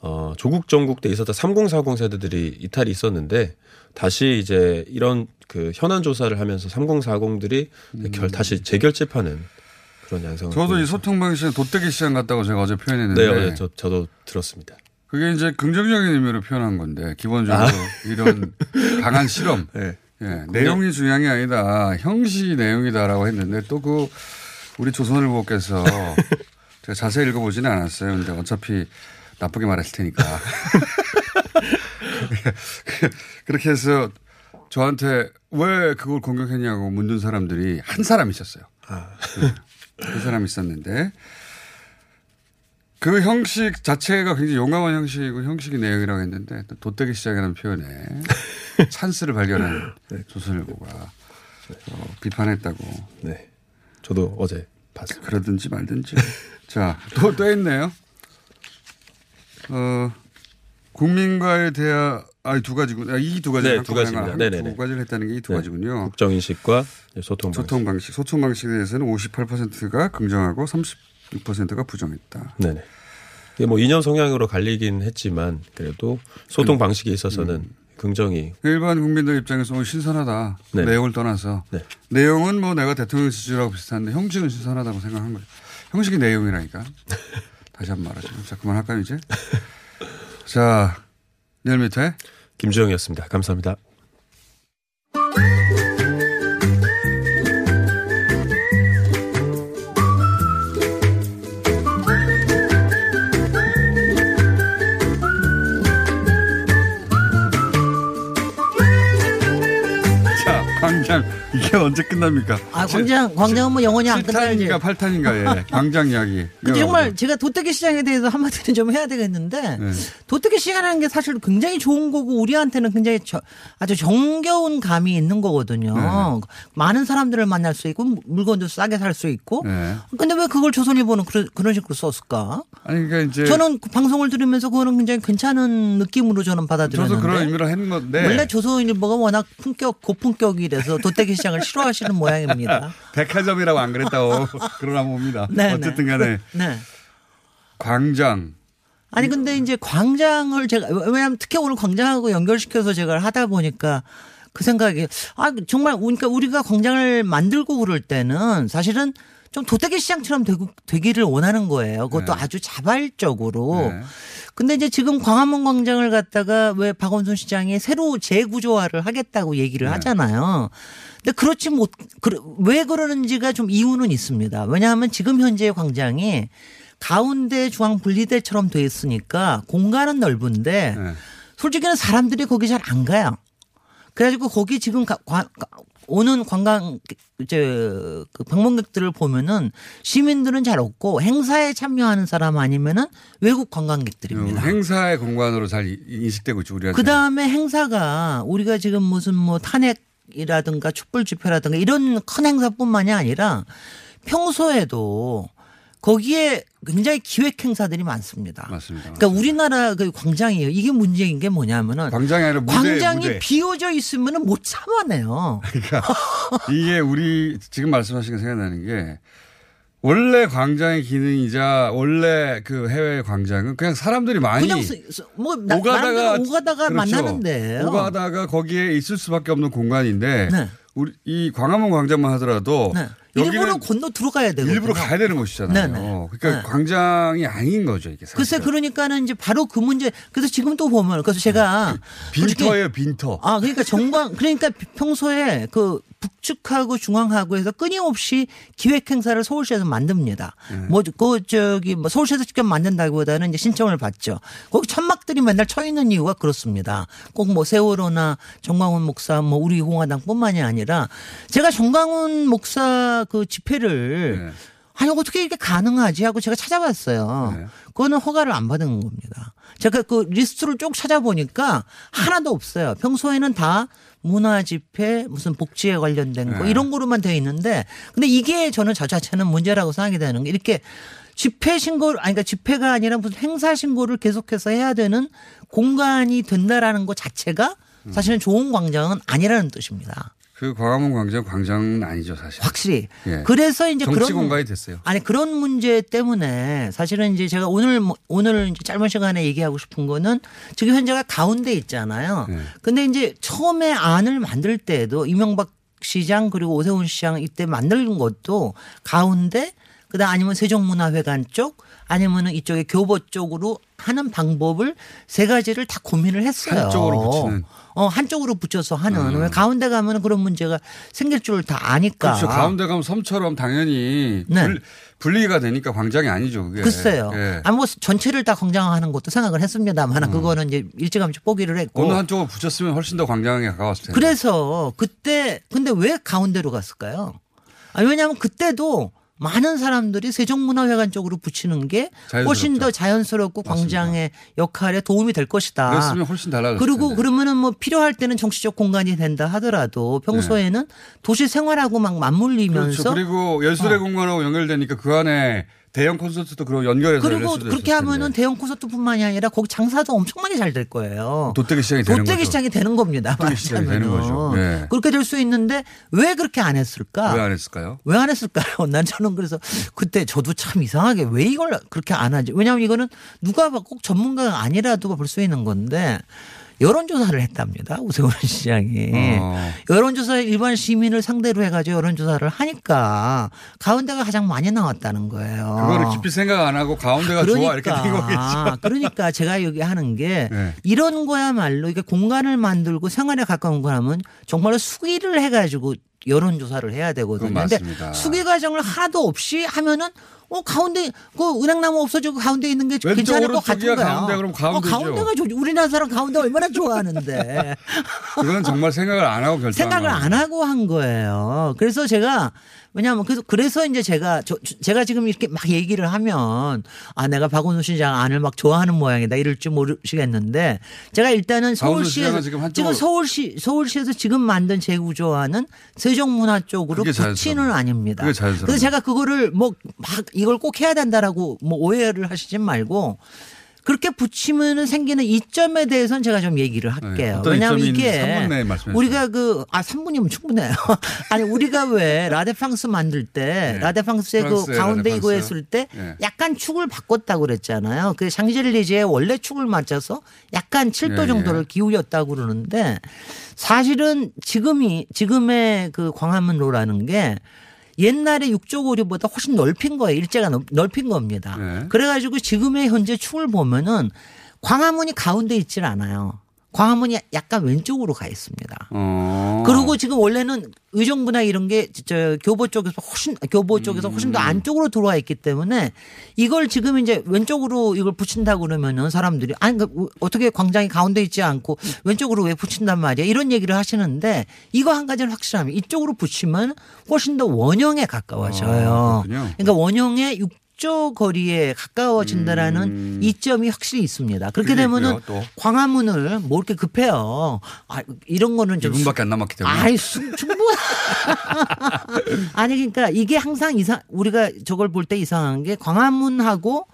어, 조국 전국 때 있었던 3040 세대들이 이탈이 있었는데 다시 이제 이런 그 현안 조사를 하면서 3040들이 결, 다시 재결집하는 그런 양상을. 저도 이 보이죠. 소통 방식은 돗대기 시장 같다고 제가 어제 표현했는데. 네, 어제 저, 저도 들었습니다. 그게 이제 긍정적인 의미로 표현한 건데 기본적으로 아. 이런 강한 실험. 네. 예, 내용이 중요한 게 아니다. 형식이 내용이다라고 했는데 또 그 우리 조선일보께서 제가 자세히 읽어보지는 않았어요. 근데 어차피 나쁘게 말했을 테니까. 그렇게 해서 저한테 왜 그걸 공격했냐고 묻는 사람들이 한 사람 있었어요. 네. 그 사람 있었는데 그 형식 자체가 굉장히 용감한 형식이고 형식이 내용이라고 했는데 또 돗대기 시장이라는 표현에 찬스를 발견한 조선일보가 어, 비판했다고. 네. 저도 어제 봤습니다. 그러든지 말든지. 자, 또, 또 있네요. 어, 국민과의 대화, 아, 두 가지군. 아, 이두 가지. 네, 두 가지입니다. 한- 네네네. 두 가지를 했다는 게 이두 네. 가지군요. 국정 인식과 소통 방식. 소통 방식. 소통 방식에 대해서는 58%가 긍정하고 36%가 부정했다. 네네. 이게 뭐 이념 성향으로 갈리긴 했지만 그래도 소통 방식에 있어서는 긍정이 일반 국민들 입장에서 어, 신선하다. 네. 내용을 떠나서. 네. 내용은 뭐 내가 대통령 지지라고 비슷한데 형식은 신선하다고 생각한 거죠. 형식이 내용이라니까. 다시 한 번 말하죠. 자, 그만할까요, 이제? 자, 열 밑에. 김주영이었습니다. 감사합니다. 이게 언제 끝납니까? 아, 광장, 광장은 뭐 영원히 안 끝나야지. 7탄인가 8탄인가, 예. 광장 이야기. 근데 정말 제가 돗대기 시장에 대해서 한마디는 좀 해야 되겠는데 네. 돗대기 시장이라는 게 사실 굉장히 좋은 거고 우리한테는 굉장히 저- 아주 정겨운 감이 있는 거거든요. 네. 많은 사람들을 만날 수 있고 물건도 싸게 살 수 있고. 네. 근데 왜 그걸 조선일보는 그런, 그런 식으로 썼을까? 아니, 그러니까 이제. 저는 그 방송을 들으면서 그거는 굉장히 괜찮은 느낌으로 저는 받아들였는데. 저도 그런 의미로 했는 건데. 원래 조선일보가 워낙 품격 고품격이라서 돗대기 시장을 싫어하시는 모양입니다. 백화점이라고 안 그랬다고. 그러나 봅니다. 네, 어쨌든 네. 간에. 네. 광장. 아니 근데 이제 광장을 제가 왜냐하면 특히 오늘 광장하고 연결시켜서 제가 하다 보니까 그 생각이 아 정말 그러니까 우리가 광장을 만들고 그럴 때는 사실은 좀 도태기 시장처럼 되고, 되기 를 원하는 거예요. 그것도 아주 자발적으로. 근데 이제 지금 광화문 광장을 갖다가 왜 박원순 시장이 새로 재구조화를 하겠다고 얘기를 하잖아요. 근데 그렇지 못, 그, 왜 그러는지가 좀 이유는 있습니다. 왜냐하면 지금 현재의 광장이 가운데 중앙 분리대처럼 돼 있으니까 공간은 넓은데 솔직히는 사람들이 거기 잘 안 가요. 그래가지고 거기 지금 가, 관- 가- 오는 관광 이제 그 방문객들을 보면은 시민들은 잘 없고 행사에 참여하는 사람 아니면은 외국 관광객들입니다. 행사의 공간으로 잘 이- 인식되고 있죠, 우리가. 그 다음에 행사가 우리가 지금 무슨 뭐 탄핵이라든가 촛불 집회라든가 이런 큰 행사뿐만이 아니라 평소에도 거기에 굉장히 기획 행사들이 많습니다. 맞습니다. 그러니까 우리나라 그 광장이에요. 이게 문제인 게 뭐냐면은 광장이 아니라 무대, 광장이 무대. 비어져 있으면은 못 참아내요. 그러니까 이게 우리 지금 말씀하신 게 생각나는 게 원래 광장의 기능이자 원래 그 해외 광장은 그냥 사람들이 많이 그냥 뭐 나- 오가다가 오가다가 그렇죠. 만나는데 오가다가 거기에 있을 수밖에 없는 공간인데 네. 우리 이 광화문 광장만 하더라도 일부러 여기는 건너 들어가야 되고 일부러 가야 되는 곳이잖아요. 네네. 그러니까 네. 광장이 아닌 거죠 이게. 사실. 글쎄 그러니까는 이제 바로 그 문제 그래서 지금 또 보면 그래서 제가 솔직히 빈터예요 빈터. 아, 그러니까 정광, 그러니까 평소에 그 북측하고 중앙하고 해서 끊임없이 기획 행사를 서울시에서 만듭니다. 뭐, 그, 저기, 뭐 서울시에서 직접 만든다기보다는 이제 신청을 받죠. 거기 천막들이 맨날 쳐 있는 이유가 그렇습니다. 꼭 뭐 세월호나 정광훈 목사 뭐 우리 공화당 뿐만이 아니라 제가 정광훈 목사 그 집회를 아니 어떻게 이게 가능하지 하고 제가 찾아봤어요. 그거는 허가를 안 받은 겁니다. 제가 그 리스트를 쭉 찾아보니까 하나도 없어요. 평소에는 다 문화 집회 무슨 복지에 관련된 거 네. 이런 거로만 돼 있는데 근데 이게 저는 저 자체는 문제라고 생각이 되는 게 이렇게 집회 신고를 아니 그러니까 집회가 아니라 무슨 행사 신고를 계속해서 해야 되는 공간이 된다라는 것 자체가 사실은 좋은 광장은 아니라는 뜻입니다. 그 광화문 광장 광장은 아니죠 사실. 확실히. 예. 그래서 이제 정치 그런 공간이 됐어요. 아니 그런 문제 때문에 사실은 이제 제가 오늘 뭐- 오늘 짧은 시간에 얘기하고 싶은 거는 지금 현재가 가운데 있잖아요. 네. 근데 이제 처음에 안을 만들 때도 이명박 시장 그리고 오세훈 시장 이때 만드는 것도 가운데 그다음 아니면 세종문화회관 쪽 아니면은 이쪽에 교보 쪽으로 하는 방법을 세 가지를 다 고민을 했어요. 한쪽으로 붙이는. 어 한쪽으로 붙여서 하는 음. 왜 가운데 가면은 그런 문제가 생길 줄 다 아니까. 그렇죠. 가운데 가면 섬처럼 당연히 네. 불, 분리가 되니까 광장이 아니죠. 그게. 글쎄요. 예. 아니 뭐 전체를 다 광장화하는 것도 생각을 했습니다만 그거는 이제 일찌감치 포기를 했고. 어느 한쪽을 붙였으면 훨씬 더 광장에 가까웠을 텐데. 그래서 그때 근데 왜 가운데로 갔을까요? 아니 왜냐하면 그때도 많은 사람들이 세종문화회관 쪽으로 붙이는 게 훨씬 더 자연스럽고 광장의 역할에 도움이 될 것이다. 그랬으면 훨씬 달라졌을 그리고 텐데. 그러면은 뭐 필요할 때는 정치적 공간이 된다 하더라도 평소에는 도시 생활하고 막 맞물리면서 그렇죠. 그리고 예술의 어. 공간하고 연결되니까 그 안에 대형 콘서트도 그런 연결해서 그리고 그렇게 하면은. 대형 콘서트뿐만이 아니라 거기 장사도 엄청나게 잘 될 거예요. 도떼기 시장이 되는 도떼기 거죠. 시장이 되는 겁니다. 도떼기 시장이 되는. 거죠. 예. 그렇게 될 수 있는데 왜 그렇게 안 했을까? 왜 안 했을까요? 왜 안 했을까요? 난 저는 그래서 그때 저도 참 이상하게 왜 이걸 그렇게 안 하지? 왜냐하면 이거는 누가 봐꼭 전문가가 아니라도 볼 수 있는 건데 여론조사를 했답니다. 오세훈 시장이. 어. 여론조사에 일반 시민을 상대로 해가지고 여론조사를 하니까 가운데가 가장 많이 나왔다는 거예요. 그거를 깊이 생각 안 하고 가운데가 좋아 이렇게 된 거겠죠. 그러니까 제가 여기 하는 게 네. 이런 거야말로 이게 공간을 만들고 생활에 가까운 거라면 정말로 수기를 해가지고 여론 조사를 해야 되거든요. 맞습니다. 수기 과정을 하나도 없이 하면은 어 가운데 그 은행나무 없어지고 가운데 있는 게 괜찮을 것 같은 거야. 가운데 그럼 가운데죠. 어, 가운데가 좋지. 우리나라 사람 가운데 얼마나 좋아하는데. 그건 정말 생각을 안 하고 결정한 생각을. 안 하고 한 거예요. 그래서 제가 왜냐하면 그래서 그래서 이제 제가 저, 제가 지금 이렇게 막 얘기를 하면 아 내가 박원순 시장 안을 막 좋아하는 모양이다 이럴 줄 모르시겠는데 제가 일단은 서울시에서 지금 한쪽으로- 서울시 서울시에서 지금 만든 재구조화는 세종문화 쪽으로 붙이는. 아닙니다. 그게 자연스러워요. 그래서 제가 그거를 뭐 막 이걸 꼭 해야 된다라고 뭐 오해를 하시지 말고 그렇게 붙이면은 생기는 이점에 대해서는 제가 좀 얘기를 할게요. 네, 왜냐하면 이게 있는지 3분 내에 말씀해 우리가 그 아 3분이면 충분해요. 아니 우리가 왜 라데팡스 만들 때 네. 라데팡스의 그 가운데 이거 라데팡스. 했을 때 네. 약간 축을 바꿨다고 그랬잖아요. 그 샹젤리제의 원래 축을 맞춰서 약간 7도 예, 정도를 예. 기울였다고 그러는데 사실은 지금이 지금의 그 광화문로라는 게 옛날에 육조고리보다 훨씬 넓힌 거예요. 일제가 넓- 넓힌 겁니다. 네. 그래가지고 지금의 현재 축을 보면은 광화문이 가운데 있질 않아요. 광화문이 약간 왼쪽으로 가 있습니다. 어. 그리고 지금 원래는 의정부나 이런 게 저 교보 쪽에서 훨씬 교보 쪽에서 훨씬 더 음. 안쪽으로 들어와 있기 때문에 이걸 지금 이제 왼쪽으로 이걸 붙인다고 그러면은 사람들이 아니 그 어떻게 광장이 가운데 있지 않고 왼쪽으로 왜 붙인단 말이야 이런 얘기를 하시는데 이거 한 가지는 확실하면 이쪽으로 붙이면 훨씬 더 원형에 가까워져요. 아. 그러니까 원형의 육조 거리에 가까워진다라는 이점이 확실히 있습니다. 그렇게 음. 되면은 있고요, 또. 광화문을 뭐 이렇게 급해요. 아, 이런 거는 좀 2분밖에 안 남았기 때문에. 아이 수- 충분. 아니 그러니까 이게 항상 이상 우리가 저걸 볼 때 이상한 게 광화문하고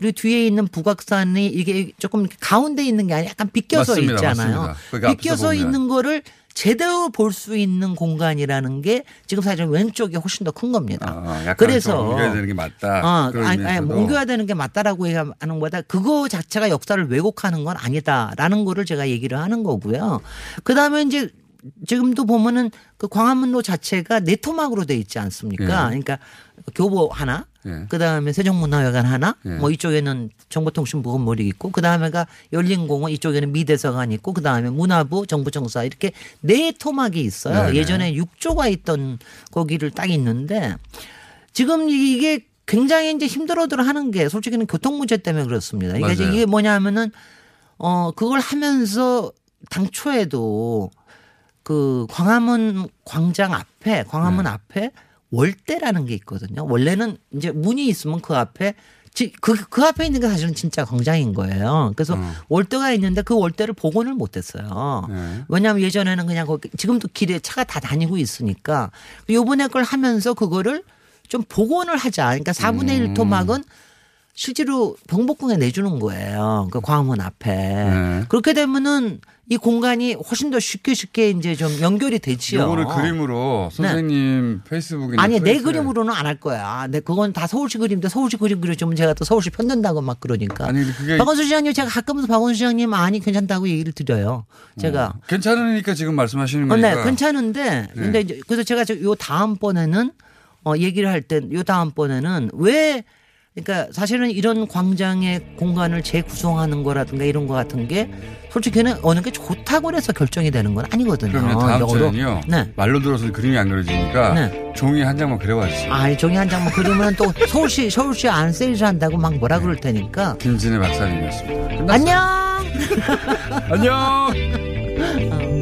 우리 뒤에 있는 북악산이 이게 조금 가운데 있는 게 아니라 약간 비껴서 맞습니다. 있잖아요. 맞습니다. 비껴서. 있는 거를 제대로 볼 수 있는 공간이라는 게 지금 사실 왼쪽이 훨씬 더 큰 겁니다. 아, 그래서 좀 옮겨야 되는 게 맞다. 어, 아니, 아니. 옮겨야 되는 게 맞다라고 얘기하는 것보다 그거 자체가 역사를 왜곡하는 건 아니다라는 거를 제가 얘기를 하는 거고요. 그 다음에 이제 지금도 보면은 그 광화문로 자체가 네 토막으로 돼 있지 않습니까? 예. 그러니까 교보 하나, 예. 그 다음에 세종문화회관 하나, 예. 뭐 이쪽에는 정보통신부 건물이 있고, 그 다음에가 열린공원, 이쪽에는 미대서관 있고, 그 다음에 문화부, 정부청사 이렇게 네 토막이 있어요. 예전에 육조가 있던 거기를 딱 있는데 지금 이게 굉장히 이제 힘들어들 하는 게 솔직히는 교통 문제 때문에 그렇습니다. 맞아요. 이게 뭐냐면은 어 그걸 하면서 당초에도 그 광화문 광장 앞에 광화문 네. 앞에 월대라는 게 있거든요. 원래는 이제 문이 있으면 그 앞에 지- 그, 그 앞에 있는 게 사실은 진짜 광장인 거예요. 그래서 음. 월대가 있는데 그 월대를 복원을 못 했어요. 네. 왜냐하면 예전에는 그냥 거기 지금도 길에 차가 다 다니고 있으니까 요번에 걸 하면서 그거를 좀 복원을 하자. 그러니까 4분의 1 음. 토막은 실제로 경복궁에 내주는 거예요. 그 광화문 앞에. 네. 그렇게 되면은 이 공간이 훨씬 더 쉽게 쉽게 이제 좀 연결이 되지요. 요거를 그림으로 선생님 페이스북이나 아니 내 그림으로는 안 할 거야. 내 그건 다 서울시 그림인데 서울시 그림 그려주면 제가 또 서울시 편든다고 막 그러니까. 아니 그게 박원순 시장님 제가 가끔은 박원순 시장님 아니 괜찮다고 얘기를 드려요. 제가 괜찮으니까 지금 말씀하시는 어, 거니까. 네, 괜찮은데 네. 근데 이제 그래서 제가 저요 다음 번에는 어 얘기를 할 때 요 다음 번에는 왜 그러니까 사실은 이런 광장의 공간을 재구성하는 거라든가 이런 거 같은 게 솔직히는 어느 게 좋다고 해서 결정이 되는 건 아니거든요. 그러면 다음. 주에는요. 네. 말로 들어서 그림이 안 그려지니까 네. 종이 한 장만 그려봐 주세요. 아, 이 종이 한 장만 그리면 또 서울시 서울시 안 세일즈 한다고 막 뭐라 그럴 테니까. 김진애 박사님이었습니다. 끝났어요. 안녕. 안녕.